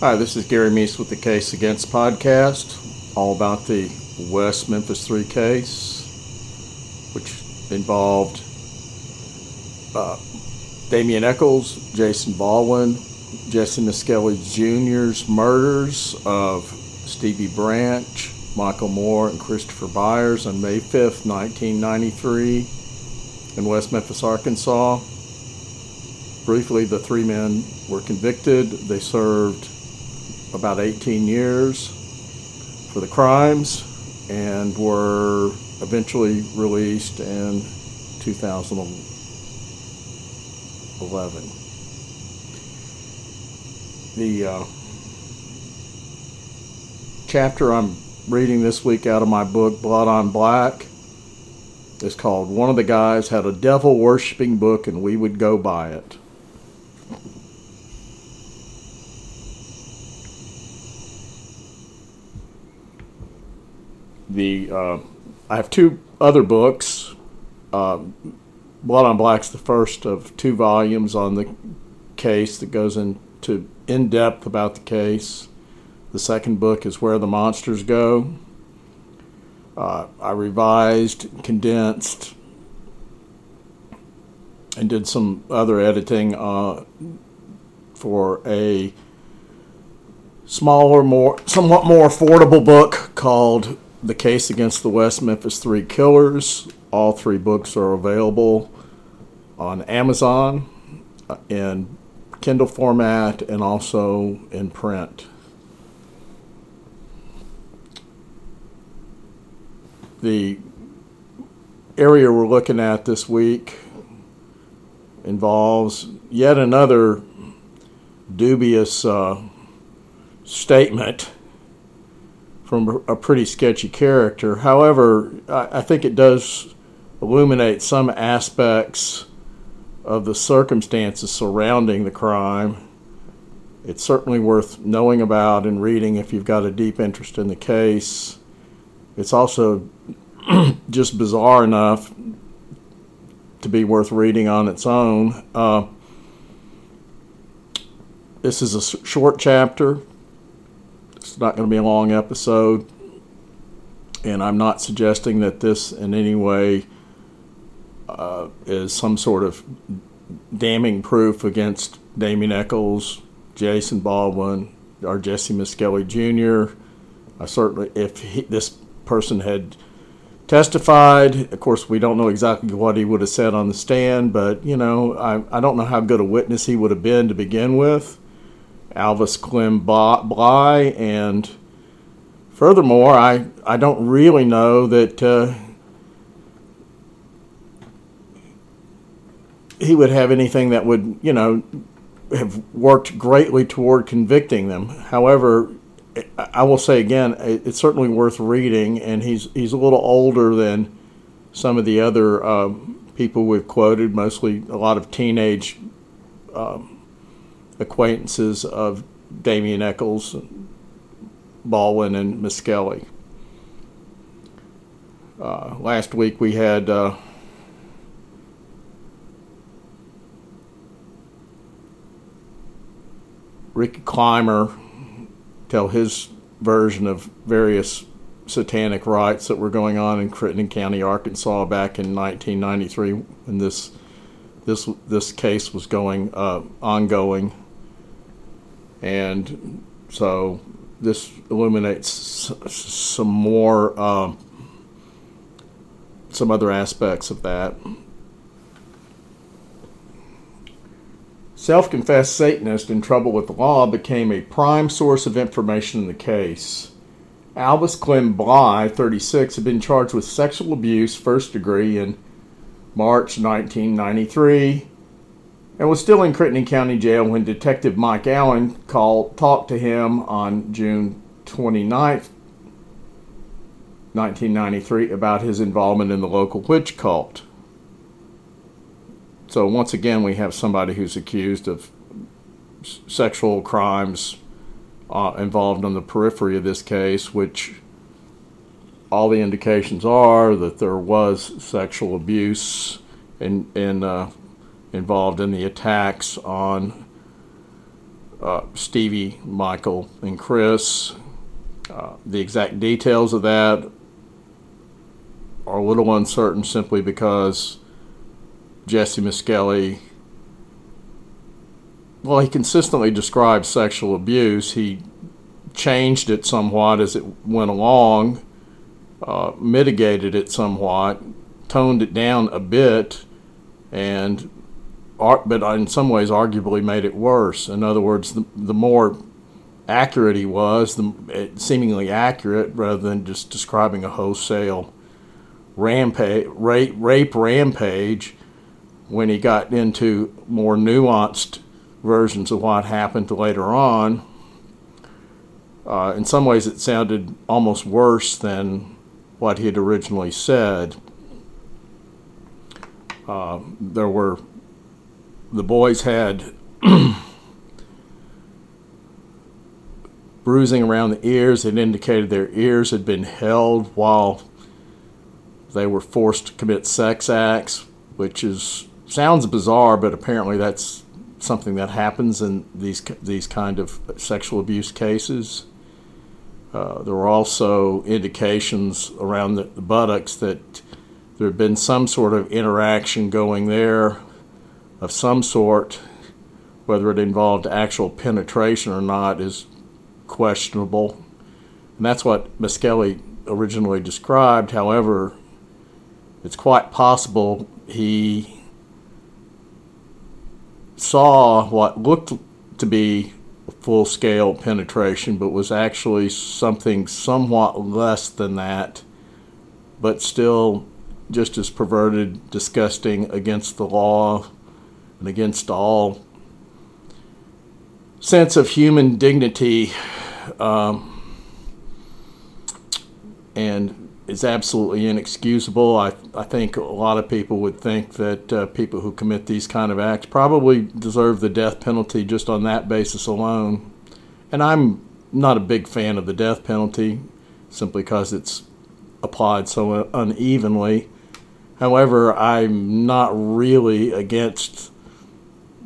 Hi, this is Gary Meece with the Case Against podcast, all about the West Memphis 3 case, which involved uh, Damien Echols, Jason Baldwin, Jesse Misskelley Jr.'s murders of Stevie Branch, Michael Moore, and Christopher Byers on May 5th, 1993, in West Memphis, Arkansas. Briefly, the three men were convicted. They served about 18 years for the crimes and were eventually released in 2011. The uh, chapter I'm reading this week out of my book, Blood on Black, is called One of the Guys Had a Devil Worshipping Book and We Would Go By It. The uh, I have two other books. Uh, Blood on Black's the first of two volumes on the case that goes into in depth about the case. The second book is Where the Monsters Go. Uh, I revised, condensed, and did some other editing uh, for a smaller, more somewhat more affordable book called the Case Against the West Memphis Three Killers. All three books are available on Amazon uh, in Kindle format and also in print. The area we're looking at this week involves yet another dubious uh, statement from a pretty sketchy character. However, I, I think it does illuminate some aspects of the circumstances surrounding the crime. It's certainly worth knowing about and reading if you've got a deep interest in the case. It's also just bizarre enough to be worth reading on its own. Uh, this is a short chapter. It's not going to be a long episode. And I'm not suggesting that this in any way uh, is some sort of damning proof against Damien Echols, Jason Baldwin, or Jesse Misskelley Jr. I certainly, if he, this person had testified, of course, we don't know exactly what he would have said on the stand, but, you know, I, I don't know how good a witness he would have been to begin with. Alvis Clem Bly, and furthermore, I, I don't really know that uh, he would have anything that would, you know, have worked greatly toward convicting them. However, I will say again, it's certainly worth reading, and he's he's a little older than some of the other uh, people we've quoted, mostly a lot of teenage um, acquaintances of Damien Echols, Baldwin, and Misskelley. Uh, last week we had uh, Ricky Clymer tell his version of various satanic rites that were going on in Crittenden County, Arkansas, back in 1993 when this this this case was going uh, ongoing and so this illuminates some more um, some other aspects of that. Self confessed Satanist in trouble with the law became a prime source of information in the case. Alvis Clem Bly, 36, had been charged with sexual abuse first degree in March 1993 and was still in Crittenden County Jail when Detective Mike Allen called, talked to him on June 29, 1993, about his involvement in the local witch cult. So, once again, we have somebody who's accused of sexual crimes uh, involved on the periphery of this case, which all the indications are that there was sexual abuse in, in uh, involved in the attacks on uh, Stevie, Michael, and Chris. Uh, the exact details of that are a little uncertain simply because Jesse Misskelley, well, he consistently described sexual abuse. He changed it somewhat as it went along, uh, mitigated it somewhat, toned it down a bit, and but in some ways arguably made it worse. In other words, the, the more accurate he was, the seemingly accurate rather than just describing a wholesale rampage, rape, rape rampage, when he got into more nuanced versions of what happened later on, uh, in some ways it sounded almost worse than what he had originally said. Uh, there were, the boys had bruising around the ears. It indicated their ears had been held while they were forced to commit sex acts, which is sounds bizarre, but apparently that's something that happens in these these kind of sexual abuse cases. Uh, there were also indications around the, the buttocks that there had been some sort of interaction going there of some sort. Whether it involved actual penetration or not is questionable. And that's what Misskelley originally described. However, it's quite possible he saw what looked to be full scale penetration, but was actually something somewhat less than that, but still just as perverted, disgusting, against the law, and against all sense of human dignity. Um, and is absolutely inexcusable. I, I think a lot of people would think that uh, people who commit these kind of acts probably deserve the death penalty just on that basis alone. And I'm not a big fan of the death penalty simply because it's applied so unevenly. However, I'm not really against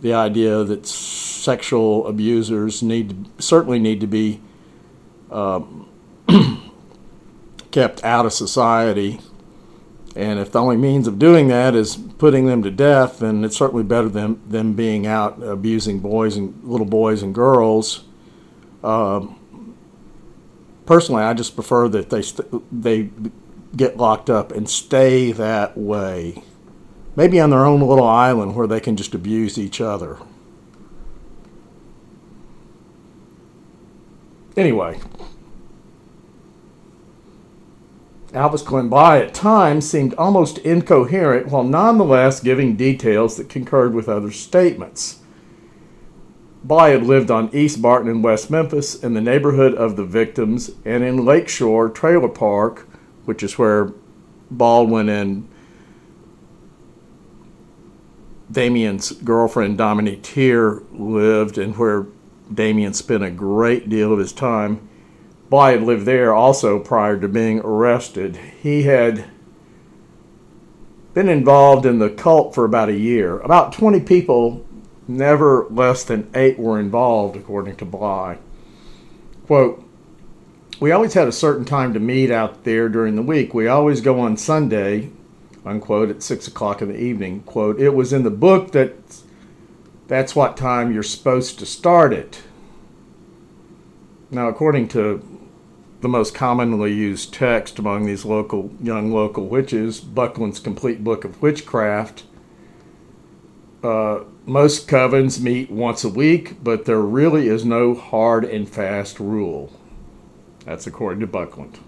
the idea that sexual abusers need to, certainly need to be um, kept out of society. And if the only means of doing that is putting them to death, then it's certainly better than them being out abusing boys and little boys and girls. Um, personally, I just prefer that they st- they get locked up and stay that way. Maybe on their own little island where they can just abuse each other. Anyway, Alvis Clem Bly at times seemed almost incoherent while nonetheless giving details that concurred with other statements. Bly had lived on East Barton in West Memphis in the neighborhood of the victims and in Lakeshore Trailer Park, which is where Baldwin and Damien's girlfriend Domini Teer lived and where Damien spent a great deal of his time. Bly had lived there also prior to being arrested. He had been involved in the cult for about a year. About 20 people, never less than eight, were involved, according to Bly. Quote, we always had a certain time to meet out there during the week. We always go on Sunday, unquote, at six o'clock in the evening. Quote, it was in the book that that's what time you're supposed to start it. Now, according to the most commonly used text among these local young local witches, Buckland's Complete Book of Witchcraft. Uh, most covens meet once a week, but there really is no hard and fast rule. That's according to Buckland.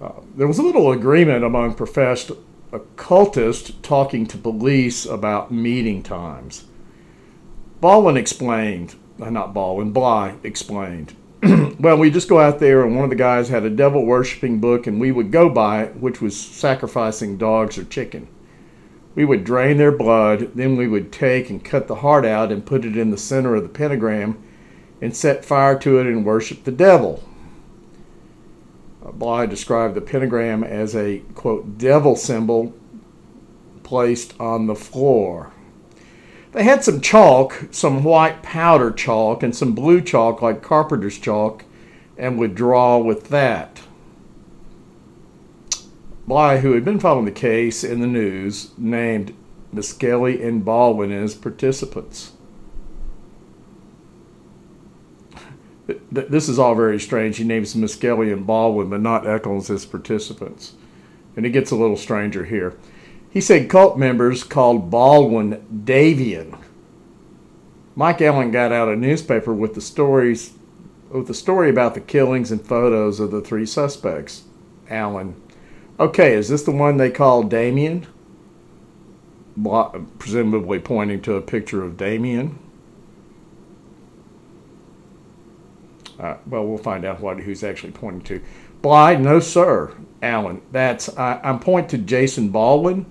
Uh, there was a little agreement among professed occultists talking to police about meeting times. Baldwin explained, uh, not Baldwin, Bly explained well, we just go out there, and one of the guys had a devil worshiping book, and we would go by it, which was sacrificing dogs or chicken. We would drain their blood, then we would take and cut the heart out and put it in the center of the pentagram and set fire to it and worship the devil. Bly described the pentagram as a, quote, devil symbol placed on the floor. they had some chalk, some white powder chalk, and some blue chalk like carpenter's chalk, and would draw with that. Bly, who had been following the case in the news, named Misskelley and Baldwin as participants. This is all very strange. He names Misskelley and Baldwin, but not Echols as participants. And it gets a little stranger here. He said cult members called Baldwin Davian. Mike Allen got out a newspaper with the stories with the story about the killings and photos of the three suspects. Allen. Okay, is this the one they call Damien? Presumably pointing to a picture of Damien. Uh, well, we'll find out what who's actually pointing to. Bly, no sir. Allen, that's I, I'm pointing to Jason Baldwin.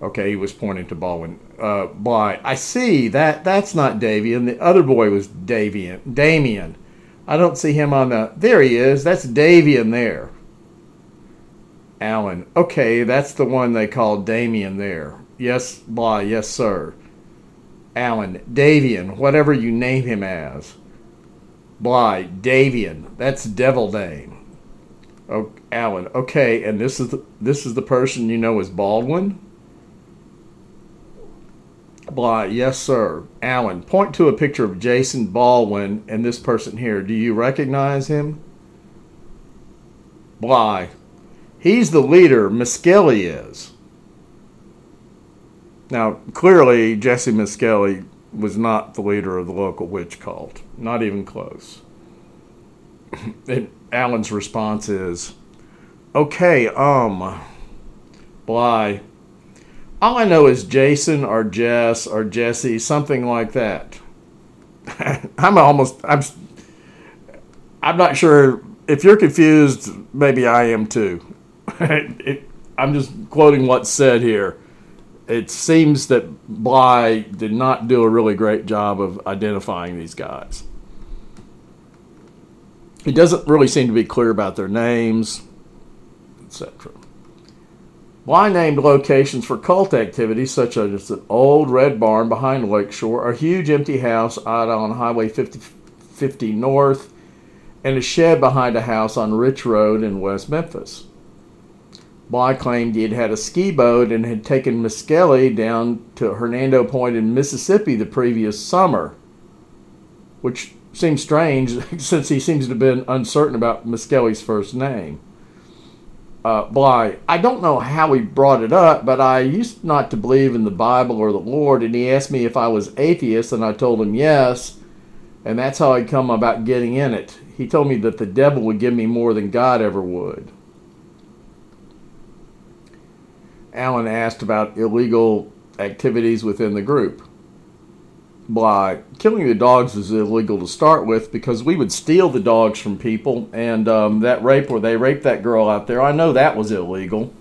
Okay, he was pointing to Baldwin. Uh, Bly, I see that that's not Davian. The other boy was Davian. Damien. I don't see him on the. There he is. That's Davian there. Allen. Okay, that's the one they called Damien there. Yes, Bly. Yes, sir. Allen. Davian. Whatever you name him as. Bly, Davian. That's devil name. Oh, Allen. Okay, and this is the, this is the person you know as Baldwin. Bly, yes, sir. Allen, point to a picture of Jason Baldwin and this person here. Do you recognize him? Bly, he's the leader. Misskelley is. Now, clearly, Jesse Misskelley was not the leader of the local witch cult, not even close. and Allen's response is, "Okay, um, Bly. All I know is Jason or Jess or Jesse, something like that. I'm almost I'm I'm not sure if you're confused. Maybe I am too. it, I'm just quoting what's said here it seems that Bly did not do a really great job of identifying these guys. He doesn't really seem to be clear about their names, etc. Bly named locations for cult activities such as an old red barn behind Lakeshore, a huge empty house out on Highway 50, 50 North, and a shed behind a house on Rich Road in West Memphis. Bly claimed he had had a ski boat and had taken Misskelley down to Hernando Point in Mississippi the previous summer, which seems strange since he seems to have been uncertain about Misskelley's first name. Uh, Bly, I don't know how he brought it up, but I used not to believe in the Bible or the Lord, and he asked me if I was atheist, and I told him yes, and that's how I come about getting in it. He told me that the devil would give me more than God ever would. Allen asked about illegal activities within the group. Bly, killing the dogs is illegal to start with because we would steal the dogs from people, and um, that rape where they raped that girl out there, I know that was illegal.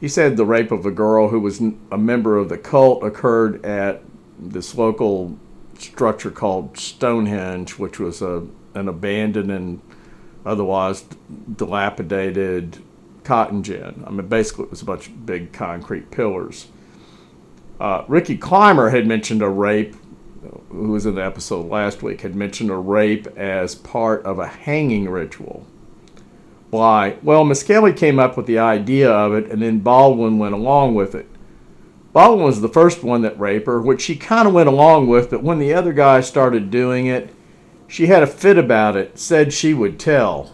He said the rape of a girl who was a member of the cult occurred at this local structure called Stonehenge, which was a an abandoned and otherwise dilapidated cotton gin. I mean, basically, it was a bunch of big concrete pillars. Uh, Ricky Clymer had mentioned a rape, who was in the episode last week, had mentioned a rape as part of a hanging ritual. Why? Well, Misskelley came up with the idea of it, and then Baldwin went along with it. Baldwin was the first one that raped her, which she kind of went along with, but when the other guy started doing it, she had a fit about it, said she would tell.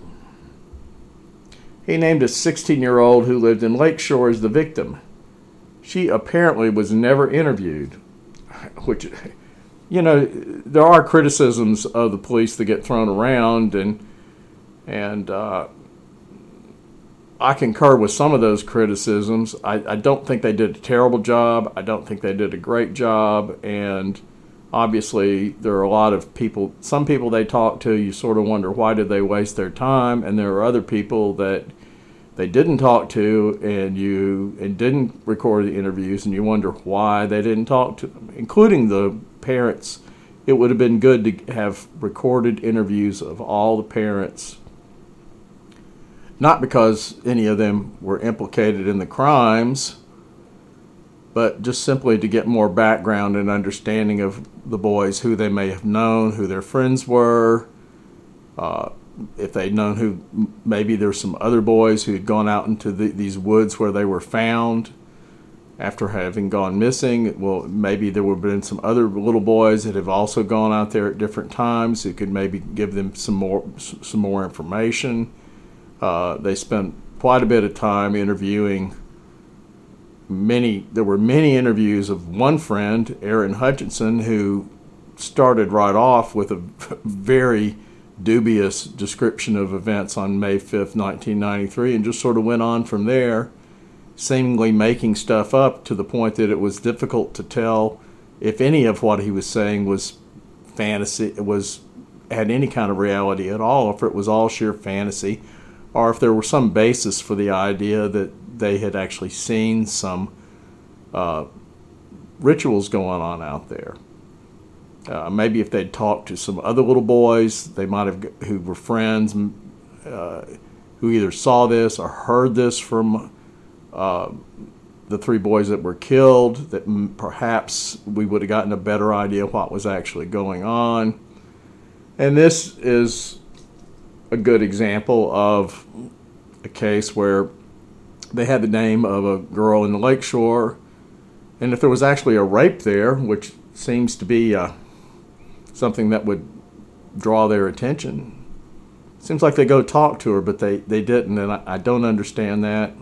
He named a 16 year old who lived in Lakeshore as the victim. She apparently was never interviewed, which, you know, there are criticisms of the police that get thrown around, and and uh, I concur with some of those criticisms. I, I don't think they did a terrible job. I don't think they did a great job, and obviously there are a lot of people. Some people they talk to, you sort of wonder why did they waste their time, and there are other people that they didn't talk to and you and didn't record the interviews and you wonder why they didn't talk to them including the parents. It would have been good to have recorded interviews of all the parents. Not because any of them were implicated in the crimes but just simply to get more background and understanding of the boys, who they may have known, who their friends were, uh, if they'd known who maybe there's some other boys who had gone out into the, these woods where they were found after having gone missing. Well, maybe there would have been some other little boys that have also gone out there at different times who could maybe give them some more some more information. Uh, they spent quite a bit of time interviewing many. There were many interviews of one friend, Aaron Hutcheson, who started right off with a very dubious description of events on May 5th, 1993, and just sort of went on from there, seemingly making stuff up to the point that it was difficult to tell if any of what he was saying was fantasy, was had any kind of reality at all, if it was all sheer fantasy, or if there were some basis for the idea that they had actually seen some uh, rituals going on out there. Uh, maybe if they'd talked to some other little boys, they might have who were friends, uh, who either saw this or heard this from uh, the three boys that were killed. That perhaps we would have gotten a better idea what was actually going on. And this is a good example of a case where they had the name of a girl in the lakeshore, and if there was actually a rape there, which seems to be uh, something that would draw their attention, seems like they go talk to her, but they, they didn't, and I, I don't understand that.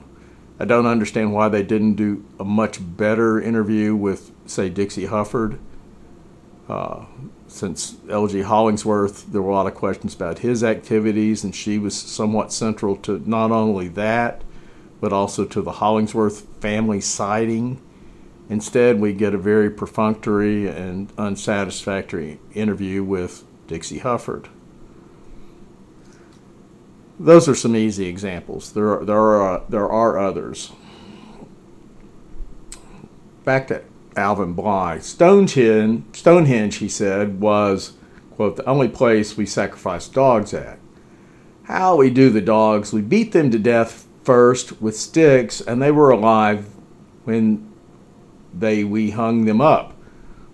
I don't understand why they didn't do a much better interview with, say, Dixie Hufford. Uh, since L.G. Hollingsworth, there were a lot of questions about his activities, and she was somewhat central to not only that, but also to the Hollingsworth family sighting. Instead, we get a very perfunctory and unsatisfactory interview with Dixie Hufford. Those are some easy examples. There are, there are, there are others. Back to Alvin Bly. Stonehenge, Stonehenge, he said, was, quote, the only place we sacrifice dogs at. How we do the dogs, we beat them to death first with sticks, and they were alive when they we hung them up.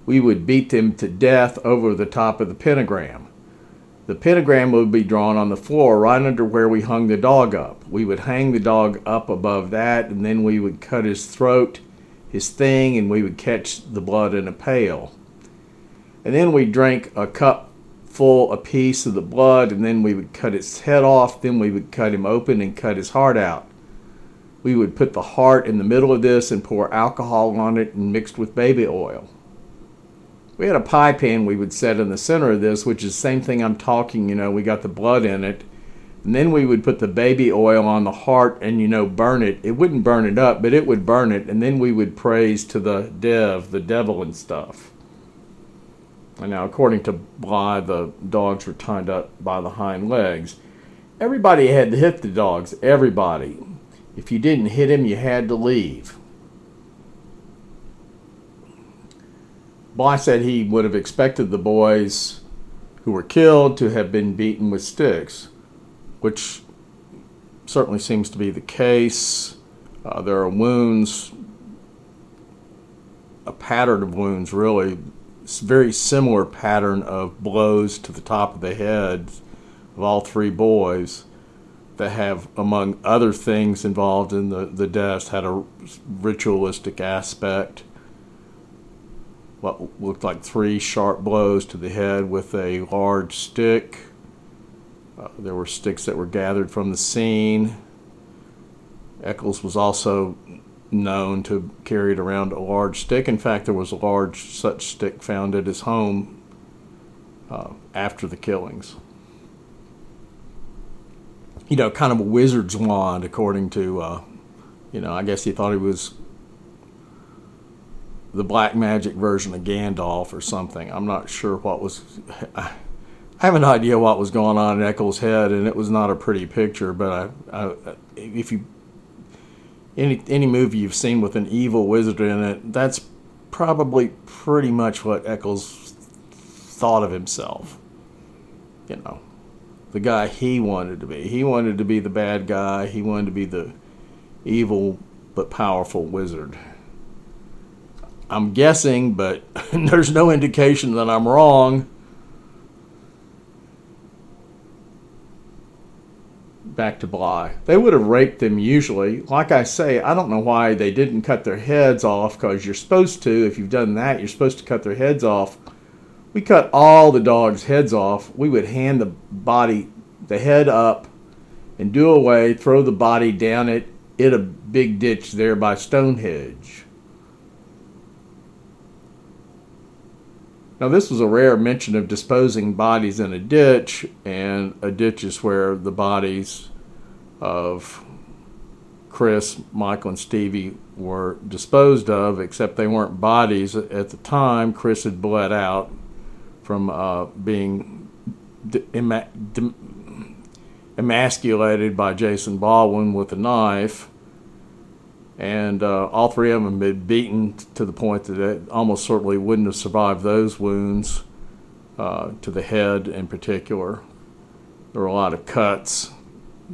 We would beat them to death over the top of the pentagram. The pentagram would be drawn on the floor right under where we hung the dog up. We would hang the dog up above that, and then we would cut his throat, his thing, and we would catch the blood in a pail. And then we drank a cup full a piece of the blood, and then we would cut its head off. Then we would cut him open and cut his heart out. We would put the heart in the middle of this and pour alcohol on it and mixed with baby oil. We had a pie pan we would set in the center of this, which is the same thing I'm talking, you know, we got the blood in it. And then we would put the baby oil on the heart and, you know, burn it. It wouldn't burn it up, but it would burn it. And then we would praise to the dev, the devil and stuff. And now, according to Bly, the dogs were tied up by the hind legs. Everybody had to hit the dogs. Everybody. If you didn't hit him, you had to leave. Bly said he would have expected the boys who were killed to have been beaten with sticks, which certainly seems to be the case. Uh, there are wounds, a pattern of wounds, really, very similar pattern of blows to the top of the heads of all three boys that have, among other things involved in the, the deaths, had a ritualistic aspect. What looked like three sharp blows to the head with a large stick. Uh, there were sticks that were gathered from the scene. Echols was also known to carry around a large stick. In fact, there was a large such stick found at his home uh, after the killings. You know, kind of a wizard's wand, according to, uh, you know, I guess he thought he was the black magic version of Gandalf or something. I'm not sure what was. I, have an idea what was going on in Echols' head, and it was not a pretty picture. But I, I, if you any any movie you've seen with an evil wizard in it, that's probably pretty much what Echols thought of himself. You know, the guy he wanted to be. He wanted to be the bad guy. He wanted to be the evil but powerful wizard. I'm guessing, but there's no indication that I'm wrong. Back to Bly. They would have raped them usually. Like I say, I don't know why they didn't cut their heads off because you're supposed to. If you've done that, you're supposed to cut their heads off. We cut all the dogs' heads off. We would hand the body, the head up, and do away, throw the body down it, in a big ditch there by Stonehenge. Now, this was a rare mention of disposing bodies in a ditch, and a ditch is where the bodies of Chris, Michael, and Stevie were disposed of, except they weren't bodies. At the time, Chris had bled out from uh, being emasculated by Jason Baldwin with a knife. And uh, all three of them had been beaten to the point that it almost certainly wouldn't have survived those wounds uh, to the head in particular. There were a lot of cuts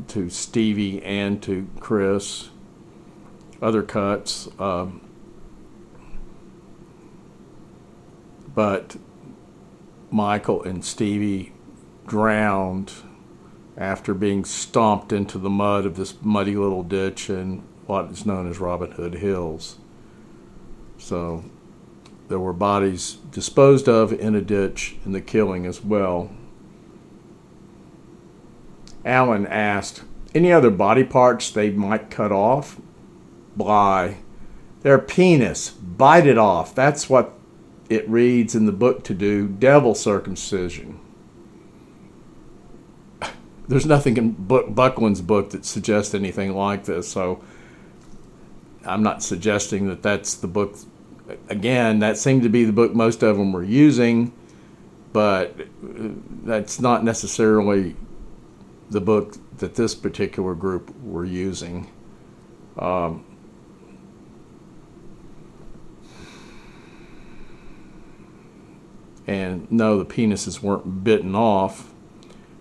to Stevie and to Chris, other cuts. Um, but Michael and Stevie drowned after being stomped into the mud of this muddy little ditch in what is known as Robin Hood Hills. So there were bodies disposed of in a ditch in the killing as well. Allen asked, Any other body parts they might cut off? Bly, their penis, bite it off. That's what it reads in the book to do devil circumcision there's nothing in Buckland's book that suggests anything like this. So I'm not suggesting that that's the book. Again, that seemed to be the book most of them were using, but that's not necessarily the book that this particular group were using. Um, and no, the penises weren't bitten off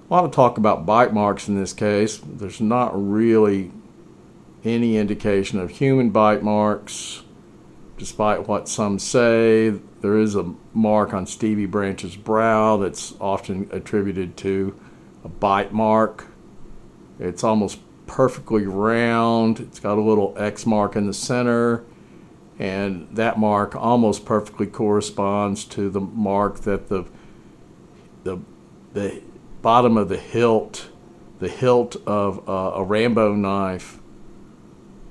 a lot of talk about bite marks in this case. There's not really any indication of human bite marks, despite what some say. There is a mark on Stevie Branch's brow that's often attributed to a bite mark. It's almost perfectly round. It's got a little X mark in the center, and that mark almost perfectly corresponds to the mark that the the the bottom of the hilt, the hilt of uh, a Rambo knife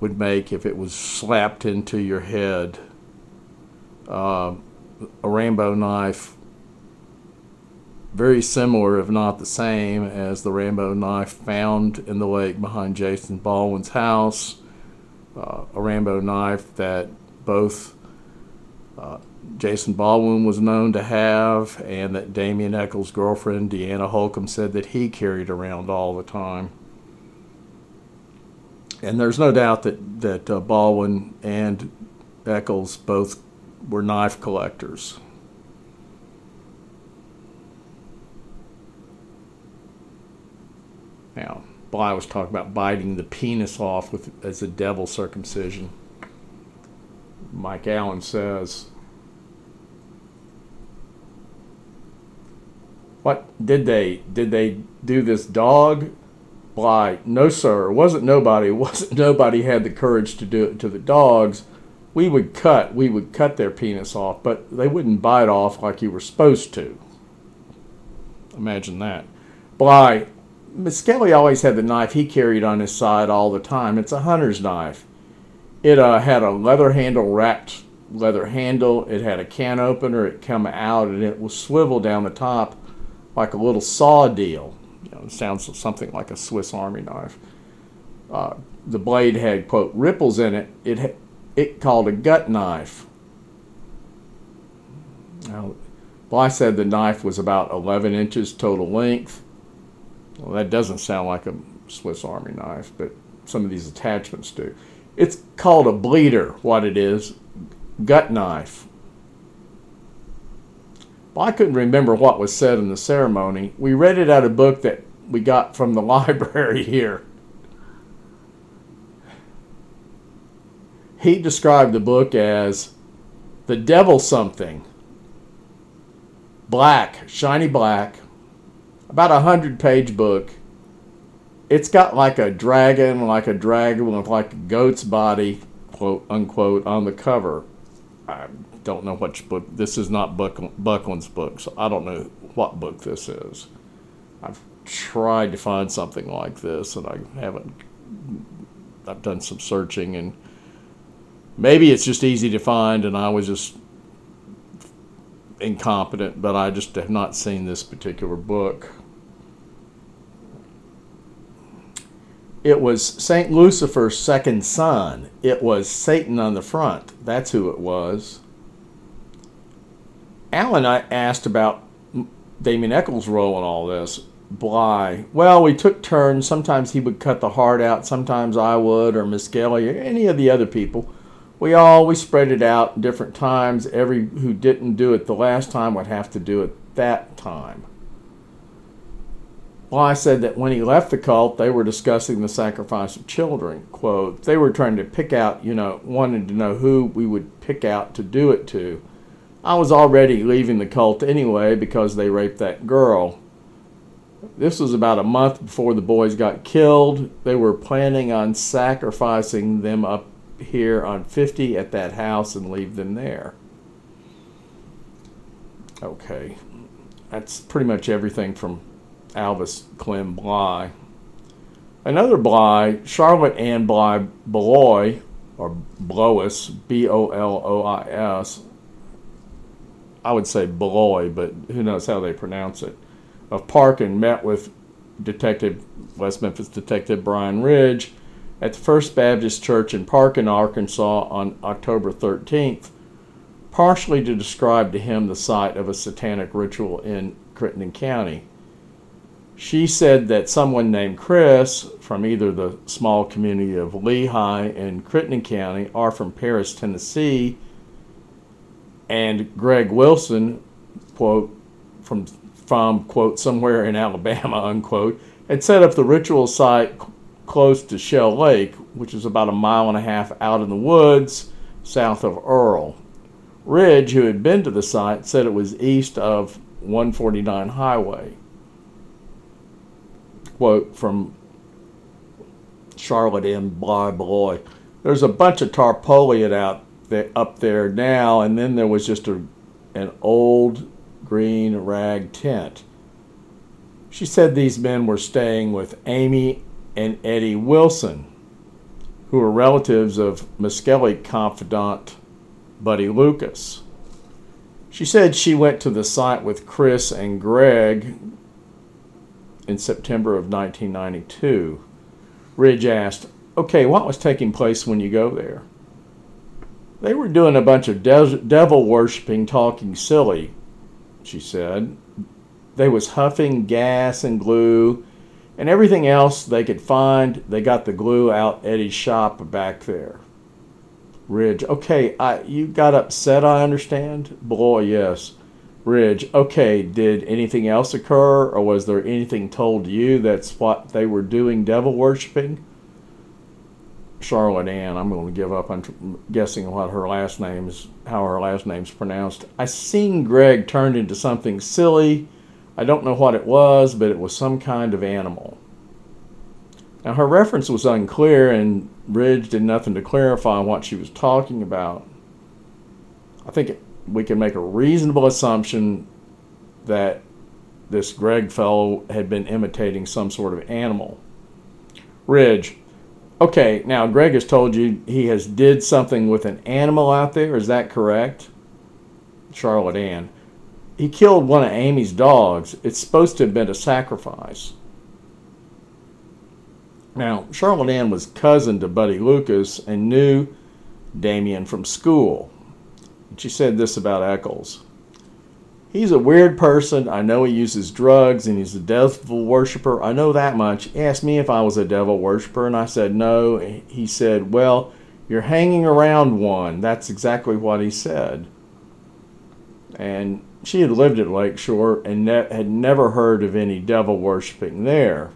would make if it was slapped into your head. Uh, a Rambo knife, very similar, if not the same, as the Rambo knife found in the lake behind Jason Baldwin's house. Uh, a Rambo knife that both uh, Jason Baldwin was known to have, and that Damien Echols' girlfriend, Deanna Holcomb, said that he carried around all the time. And there's no doubt that, that uh, Baldwin and Echols both were knife collectors. Now, Bly was talking about biting the penis off with as a devil circumcision. Mike Allen says, What did they did they do this dog? Bly, no sir, it wasn't nobody. It wasn't nobody had the courage to do it to the dogs. We would cut, we would cut their penis off, but they wouldn't bite off like you were supposed to. Imagine that. Bly, Skelly always had the knife he carried on his side all the time. It's a hunter's knife. It uh, had a leather handle wrapped leather handle. It had a can opener. It come out and it was swivel down the top like a little saw deal. You know, it sounds something like a Swiss Army knife. Uh, the blade had quote ripples in it. It it called a gut knife. Now, Bly said the knife was about 11 inches total length. Well, that doesn't sound like a Swiss Army knife, but some of these attachments do. It's called a bleeder, what it is, gut knife. Well, I couldn't remember what was said in the ceremony. We read it out of a book that we got from the library here. He described the book as The Devil Something. Black, shiny black, about a hundred page book. It's got like a dragon, like a dragon with like a goat's body, quote unquote, on the cover. I don't know which book. This is not Buck, Buckland's book, so I don't know what book this is. I've tried to find something like this, and I haven't. I've done some searching, and maybe it's just easy to find, and I was just incompetent, but I just have not seen this particular book. It was St. Lucifer's second son. It was Satan on the front. That's who it was. Allen I asked about Damien Echols' role in all this. Bly. Well, we took turns. Sometimes he would cut the heart out. Sometimes I would, or Misskelley, or any of the other people we all we spread it out different times. Every who didn't do it the last time would have to do it that time. Well, I said that when he left the cult, they were discussing the sacrifice of children. Quote, they were trying to pick out, you know, wanted to know who we would pick out to do it to. I was already leaving the cult anyway because they raped that girl. This was about a month before the boys got killed. They were planning on sacrificing them up here on 50 at that house and leave them there. Okay, that's pretty much everything from Alvis Clem Bly. Another Bly, Charlotte Ann Bly Beloy, or Blois, B O L O I S. I would say Beloy, but who knows how they pronounce it. Of Parkin met with Detective West Memphis Detective Brian Ridge at the First Baptist Church in Parkin, Arkansas on October 13th, partially to describe to him the site of a satanic ritual in Crittenden County. She said that someone named Chris from either the small community of Lehi in Crittenden County or from Paris, Tennessee, and Greg Wilson, quote, from, from quote, somewhere in Alabama, unquote, had set up the ritual site close to Shell Lake, which is about a mile and a half out in the woods south of Earle. Ridge, who had been to the site, said it was east of 149 Highway. Quote from Charlotte M. Bly. There's a bunch of tarpaulin out there, up there now, and then there was just a, an old green rag tent. She said these men were staying with Amy and Eddie Wilson, who were relatives of Misskelley confidant Buddy Lucas. She said she went to the site with Chris and Greg in September of 1992. Ridge asked, Okay, what was taking place when you go there? They were doing a bunch of de- devil worshiping, talking silly, she said. They was huffing gas and glue and everything else they could find, they got the glue out Eddie's shop back there. Ridge, okay, I, you got upset, I understand. Boy, yes. Ridge, okay, did anything else occur, or was there anything told you that's what they were doing devil worshiping? Charlotte Ann, I'm going to give up on guessing what her last name is, how her last name's pronounced. I seen Greg turned into something silly I don't know what it was, but it was some kind of animal. Now, her reference was unclear, and Ridge did nothing to clarify what she was talking about. I think we can make a reasonable assumption that this Greg fellow had been imitating some sort of animal. Ridge, okay, now Greg has told you he has did something with an animal out there. Is that correct? Charlotte Ann he killed one of Amy's dogs. It's supposed to have been a sacrifice. Now, Charlotte Ann was cousin to Buddy Lucas and knew Damien from school. She said this about Echols. He's a weird person. I know he uses drugs and he's a devil worshiper. I know that much. He asked me if I was a devil worshiper, and I said no. He said, Well, you're hanging around one. That's exactly what he said. And she had lived at Lakeshore and ne- had never heard of any devil worshiping there.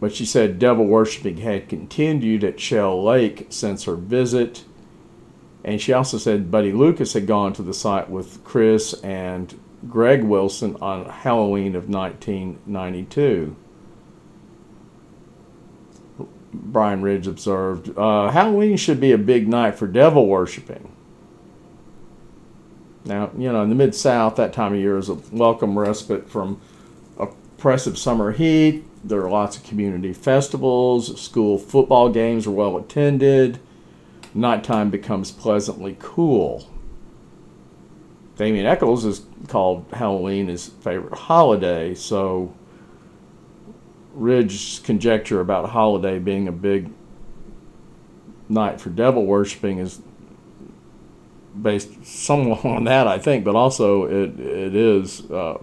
But she said devil worshiping had continued at Shell Lake since her visit, And she also said Buddy Lucas had gone to the site with Chris and Greg Wilson on Halloween of 1992. Brian Ridge observed uh, Halloween should be a big night for devil worshiping. Now, you know, in the Mid South, that time of year is a welcome respite from oppressive summer heat. There are lots of community festivals, school football games are well attended. Nighttime becomes pleasantly cool. Damien Echols has called Halloween his favorite holiday, so Ridge's conjecture about holiday being a big night for devil worshiping is based somewhat on that, I think, but also it it is uh,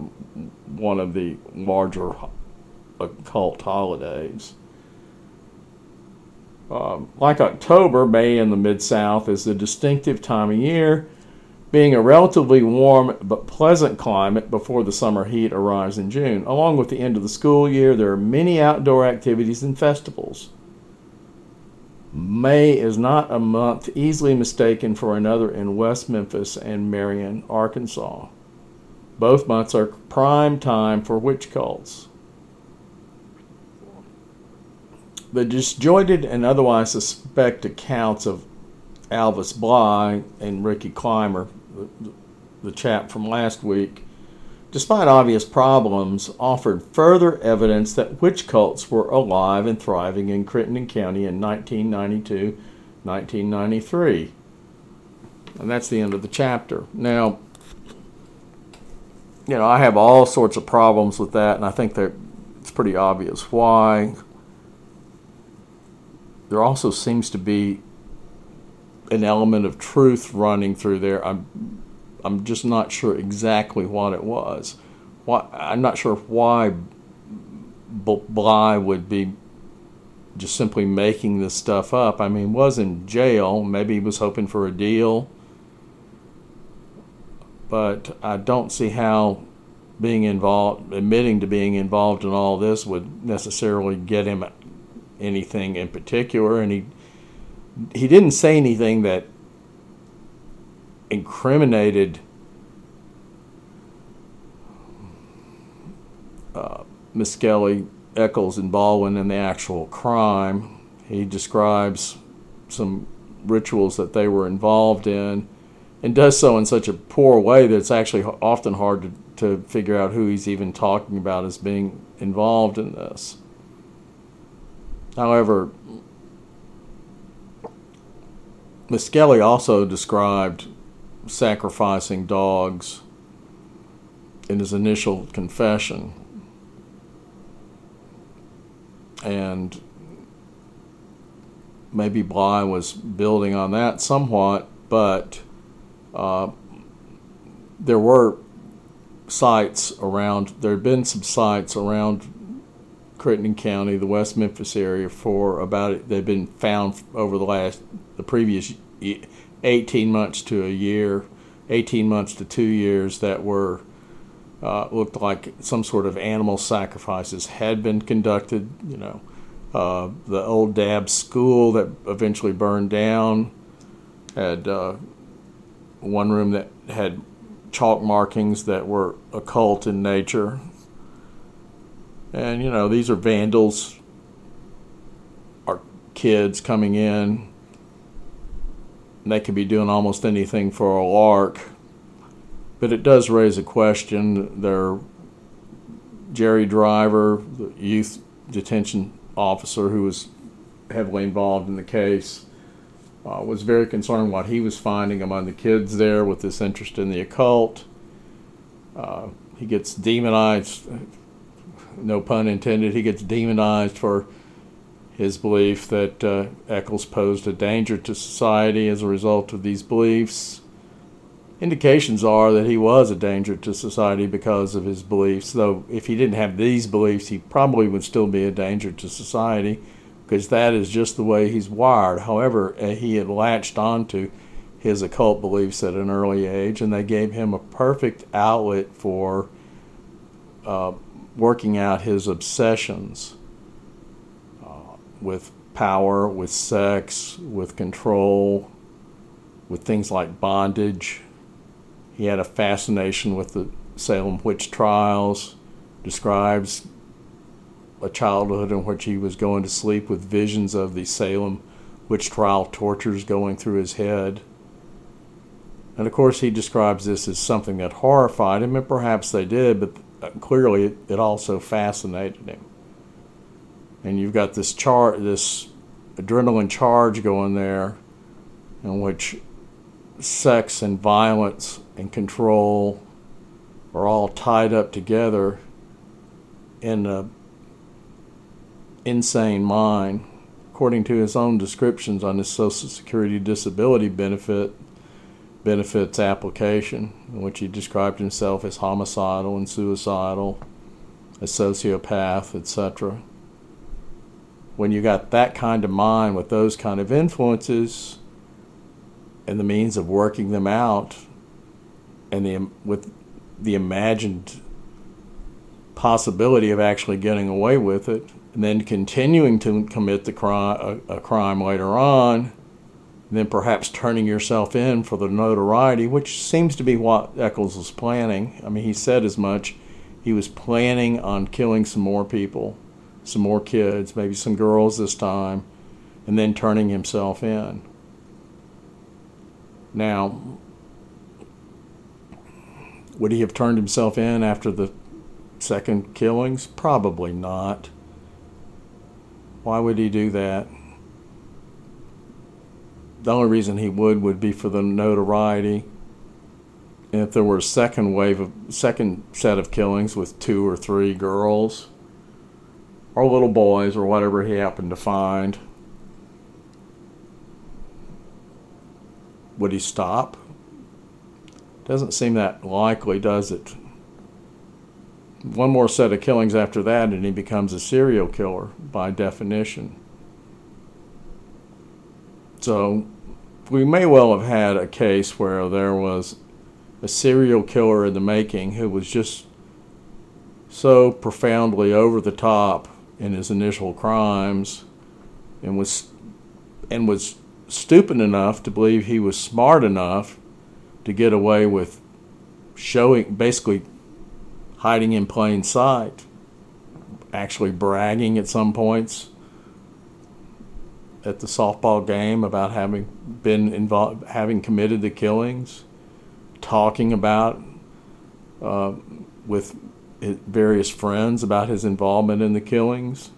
one of the larger occult holidays. Um, like October, May in the Mid South is a distinctive time of year, being a relatively warm but pleasant climate before the summer heat arrives in June. Along with the end of the school year, there are many outdoor activities and festivals. May is not a month easily mistaken for another in West Memphis and Marion, Arkansas. Both months are prime time for witch cults. The disjointed and otherwise suspect accounts of Alvis Bly and Ricky Clymer, the, the chap from last week, despite obvious problems, offered further evidence that witch cults were alive and thriving in Crittenden County in 1992 1993. And that's the end of the chapter. Now, you know, I have all sorts of problems with that, and I think that it's pretty obvious why. There also seems to be an element of truth running through there. I'm I'm just not sure exactly what it was. Why, I'm not sure why Bly would be just simply making this stuff up. I mean, was in jail. Maybe he was hoping for a deal. But I don't see how being involved, admitting to being involved in all this would necessarily get him anything in particular. And he he didn't say anything that incriminated uh, Misskelley, Echols, and Baldwin in the actual crime. He describes some rituals that they were involved in and does so in such a poor way that it's actually often hard to, to figure out who he's even talking about as being involved in this. However, Misskelley also described sacrificing dogs in his initial confession. And maybe Bly was building on that somewhat, but uh, there were sites around, there had been some sites around Crittenden County, the West Memphis area, for about, they've been found over the last, the previous 18 months to a year, 18 months to two years that were uh, looked like some sort of animal sacrifices had been conducted. You know, uh, the old Dab school that eventually burned down had uh, one room that had chalk markings that were occult in nature. And you know, these are vandals, are kids coming in they could be doing almost anything for a lark. But it does raise a question. There Jerry Driver, the youth detention officer who was heavily involved in the case, uh, was very concerned what he was finding among the kids there with this interest in the occult. Uh, he gets demonized, no pun intended, he gets demonized for his belief that uh, Echols posed a danger to society as a result of these beliefs. Indications are that he was a danger to society because of his beliefs, though if he didn't have these beliefs, he probably would still be a danger to society because that is just the way he's wired. However, uh, he had latched onto his occult beliefs at an early age, and they gave him a perfect outlet for uh, working out his obsessions with power, with sex, with control, with things like bondage. He had a fascination with the Salem witch trials, describes a childhood in which he was going to sleep with visions of the Salem witch trial tortures going through his head. And of course, he describes this as something that horrified him, and perhaps they did, but uh, clearly it also fascinated him. And you've got this char- this adrenaline charge going there, in which sex and violence and control are all tied up together in a insane mind. According to his own descriptions on his Social Security disability benefit benefits application, in which he described himself as homicidal and suicidal, a sociopath, etc. When you got that kind of mind with those kind of influences and the means of working them out, and the with the imagined possibility of actually getting away with it, and then continuing to commit the crime, a, a crime later on, then perhaps turning yourself in for the notoriety, which seems to be what Echols was planning. I mean, he said as much. He was planning on killing some more people, some more kids, maybe some girls this time, and then turning himself in. Now, would he have turned himself in after the second killings? Probably not. Why would he do that? The only reason he would would be for the notoriety. And if there were a second wave of second set of killings with two or three girls or little boys or whatever he happened to find, would he stop? Doesn't seem that likely, does it? One more set of killings after that, and he becomes a serial killer by definition. So, we may well have had a case where there was a serial killer in the making who was just so profoundly over the top in his initial crimes and was and was stupid enough to believe he was smart enough to get away with showing, basically hiding in plain sight, actually bragging at some points at the softball game about having been involved, having committed the killings, talking about uh, with various friends about his involvement in the killings,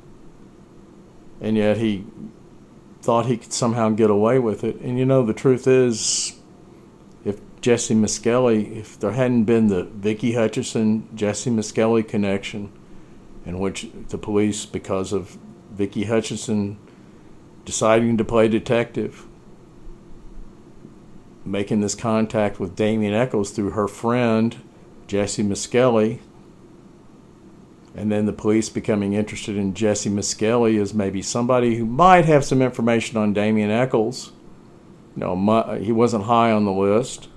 and yet he thought he could somehow get away with it. And you know, the truth is, if Jesse Misskelley, if there hadn't been the Vicki Hutcheson Jesse Misskelley connection, in which the police, because of Vicki Hutcheson deciding to play detective, making this contact with Damien Echols through her friend Jesse Misskelley, and then the police becoming interested in Jesse Misskelley as maybe somebody who might have some information on Damien Echols. You know, he wasn't high on the list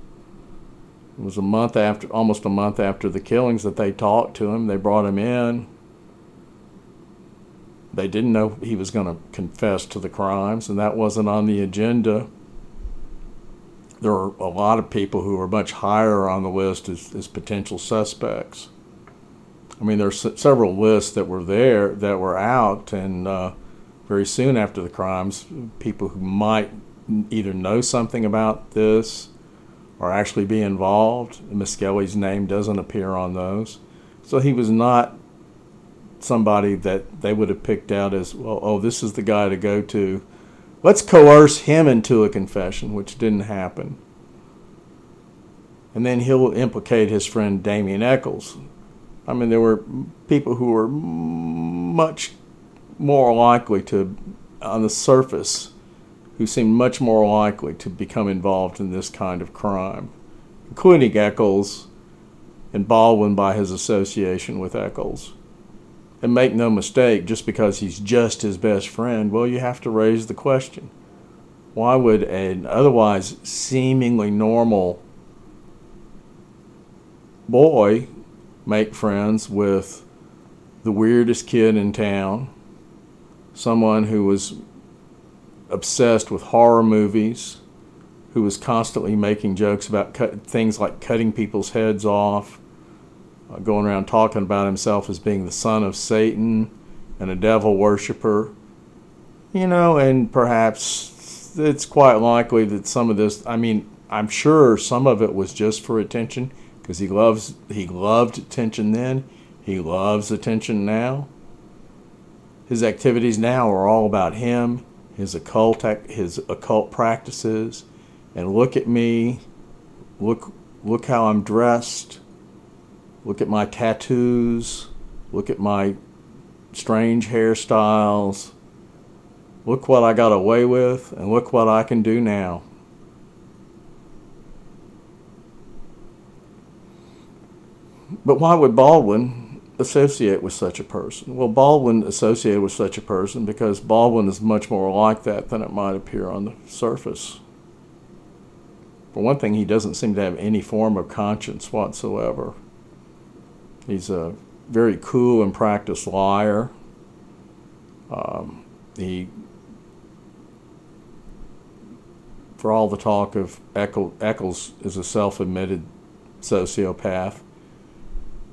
it was a month after, almost a month after the killings, that they talked to him. They brought him in. They didn't know he was going to confess to the crimes, and that wasn't on the agenda. There were a lot of people who were much higher on the list as, as potential suspects. I mean, there's several lists that were there that were out, and uh, very soon after the crimes, people who might either know something about this or actually be involved. Misskelley's name doesn't appear on those. So he was not somebody that they would have picked out as, well, oh, this is the guy to go to. Let's coerce him into a confession, which didn't happen. And then he'll implicate his friend Damien Echols. I mean, there were people who were much more likely to, on the surface, who seemed much more likely to become involved in this kind of crime, including Echols and Baldwin by his association with Echols. And make no mistake, just because he's just his best friend, well, you have to raise the question. Why would an otherwise seemingly normal boy make friends with the weirdest kid in town, someone who was obsessed with horror movies, who was constantly making jokes about cut, things like cutting people's heads off, uh, going around talking about himself as being the son of Satan and a devil worshiper. You know, and perhaps it's quite likely that some of this, I mean, I'm sure some of it was just for attention because he loves he loved attention then, he loves attention now. His activities now are all about him, his occult his occult practices, and look at me, look look how I'm dressed, look at my tattoos, look at my strange hairstyles. Look what I got away with, and look what I can do now. But why would Baldwin associate with such a person? Well, Baldwin associated with such a person because Baldwin is much more like that than it might appear on the surface. For one thing, he doesn't seem to have any form of conscience whatsoever. He's a very cool and practiced liar. Um, he, for all the talk of Echols, Echols is a self-admitted sociopath,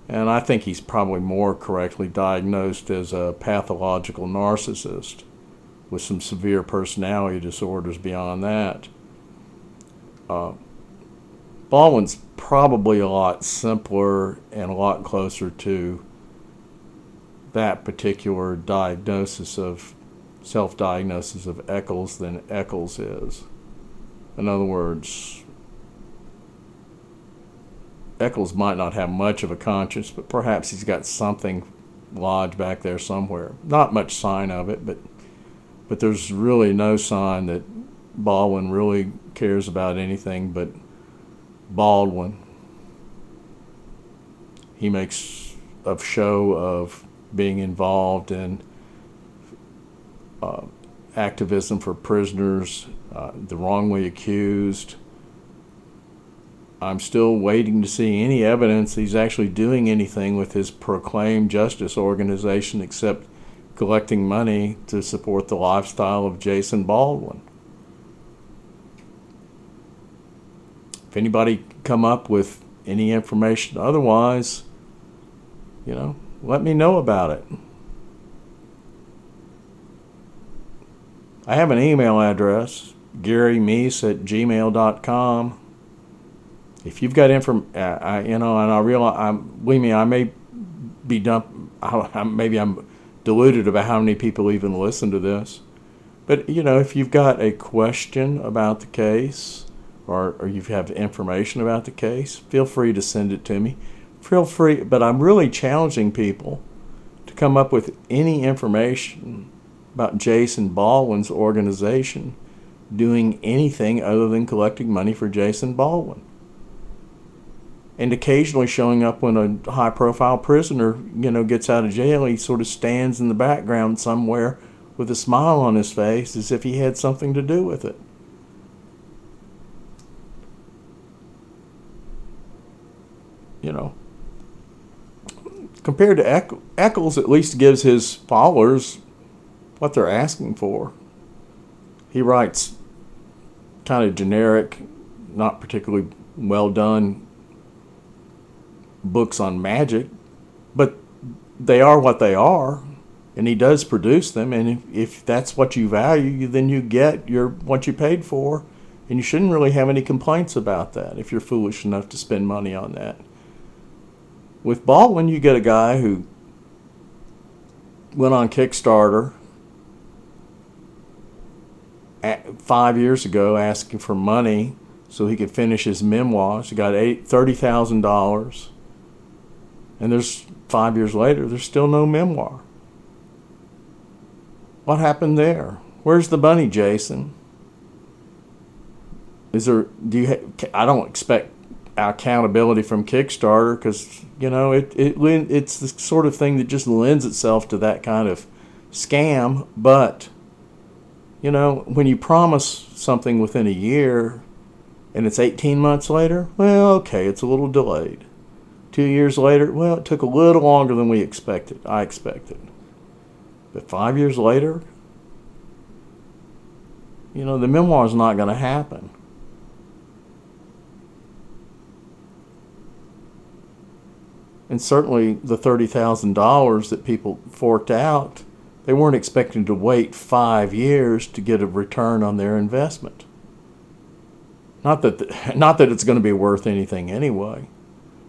and I think he's probably more correctly diagnosed as a pathological narcissist with some severe personality disorders beyond that. Uh, Baldwin's probably a lot simpler and a lot closer to that particular diagnosis of self diagnosis of Echols than Echols is. In other words, Echols might not have much of a conscience, but perhaps he's got something lodged back there somewhere. Not much sign of it, but but there's really no sign that Baldwin really cares about anything but Baldwin. He makes a show of being involved in uh, activism for prisoners, uh, the wrongly accused. I'm still waiting to see any evidence he's actually doing anything with his proclaimed justice organization except collecting money to support the lifestyle of Jason Baldwin. If anybody come up with any information otherwise, you know, let me know about it. I have an email address, garymeece at gmail.com. If you've got info, uh, I, you know, and I realize, I'm, believe me, I may be dump, I, maybe I'm deluded about how many people even listen to this. But, you know, if you've got a question about the case, or, or you have information about the case, feel free to send it to me. Feel free, but I'm really challenging people to come up with any information about Jason Baldwin's organization doing anything other than collecting money for Jason Baldwin. And occasionally showing up when a high profile prisoner, you know, gets out of jail, he sort of stands in the background somewhere with a smile on his face as if he had something to do with it. You know, compared to Echols, at least gives his followers what they're asking for. He writes kind of generic, not particularly well done books on magic, but they are what they are, and he does produce them. And if, if that's what you value, then you get your what you paid for, and you shouldn't really have any complaints about that if you're foolish enough to spend money on that. With Baldwin, you get a guy who went on Kickstarter five years ago asking for money so he could finish his memoirs. He got eight, $30,000. And there's five years later, there's still no memoir. What happened there? Where's the bunny, Jason? Is there, do you, ha- I don't expect accountability from Kickstarter because you know it, it it's the sort of thing that just lends itself to that kind of scam. But you know when you promise something within a year and it's 18 months later, well, okay, it's a little delayed. Two years later, well, it took a little longer than we expected. I expected, but five years later, you know the memoir is not going to happen And certainly the $30,000 that people forked out, they weren't expecting to wait five years to get a return on their investment. Not that, the, not that it's going to be worth anything anyway.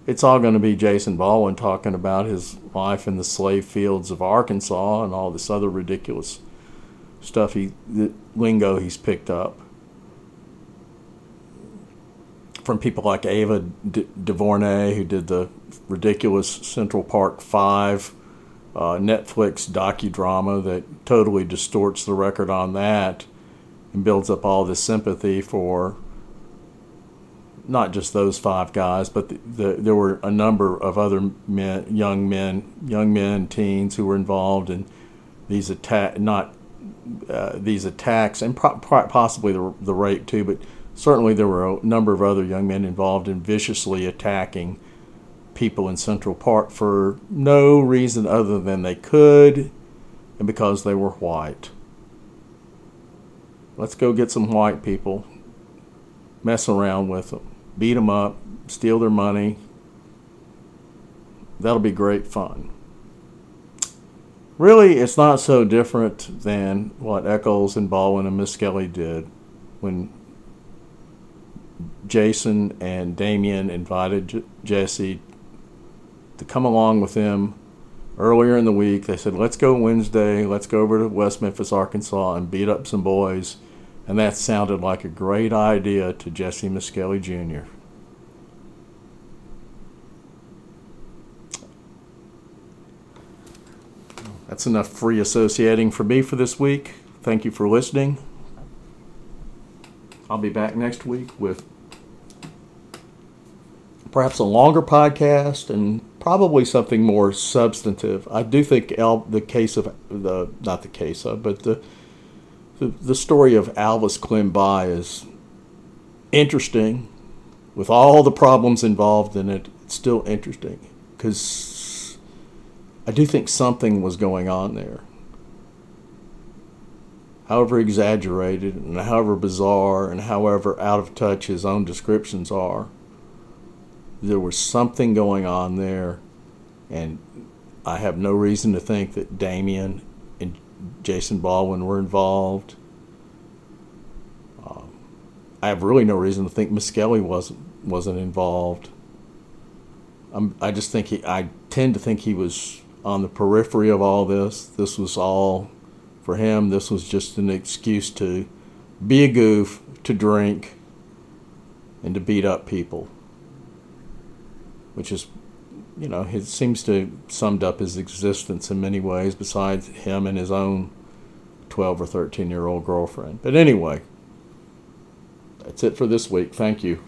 It's all going to be Jason Baldwin talking about his life in the slave fields of Arkansas and all this other ridiculous stuff he, the lingo he's picked up from people like Ava DuVernay, who did the ridiculous Central Park Five uh, Netflix docudrama that totally distorts the record on that and builds up all this sympathy for not just those five guys, but the, the, there were a number of other men, young men, young men, teens who were involved in these attack, not uh, these attacks, and pro- possibly the, the rape too, but certainly there were a number of other young men involved in viciously attacking people in Central Park for no reason other than they could and because they were white. Let's go get some white people, mess around with them beat them up, steal their money. That'll be great fun. Really, it's not so different than what Echols and Baldwin and Misskelley did when Jason and Damien invited J- Jesse to come along with them earlier in the week. They said, let's go Wednesday, let's go over to West Memphis, Arkansas, and beat up some boys and that sounded like a great idea to Jesse Misskelley Jr. That's enough free associating for me for this week. Thank you for listening. I'll be back next week with perhaps a longer podcast and probably something more substantive. I do think the case of the not the case of, but the the, the story of Alvis Clem Bly is interesting with all the problems involved in it. It's still interesting because I do think something was going on there. However exaggerated and however bizarre and however out of touch his own descriptions are, there was something going on there, and I have no reason to think that Damien and Jason Baldwin were involved. Um, I have really no reason to think Misskelley wasn't wasn't involved. I'm, I just think he. I tend to think he was on the periphery of all this. This was all for him. This was just an excuse to be a goof, to drink, and to beat up people, which is you know, it seems to summed up his existence in many ways, besides him and his own 12 or 13 year old girlfriend. But anyway, that's it for this week. Thank you.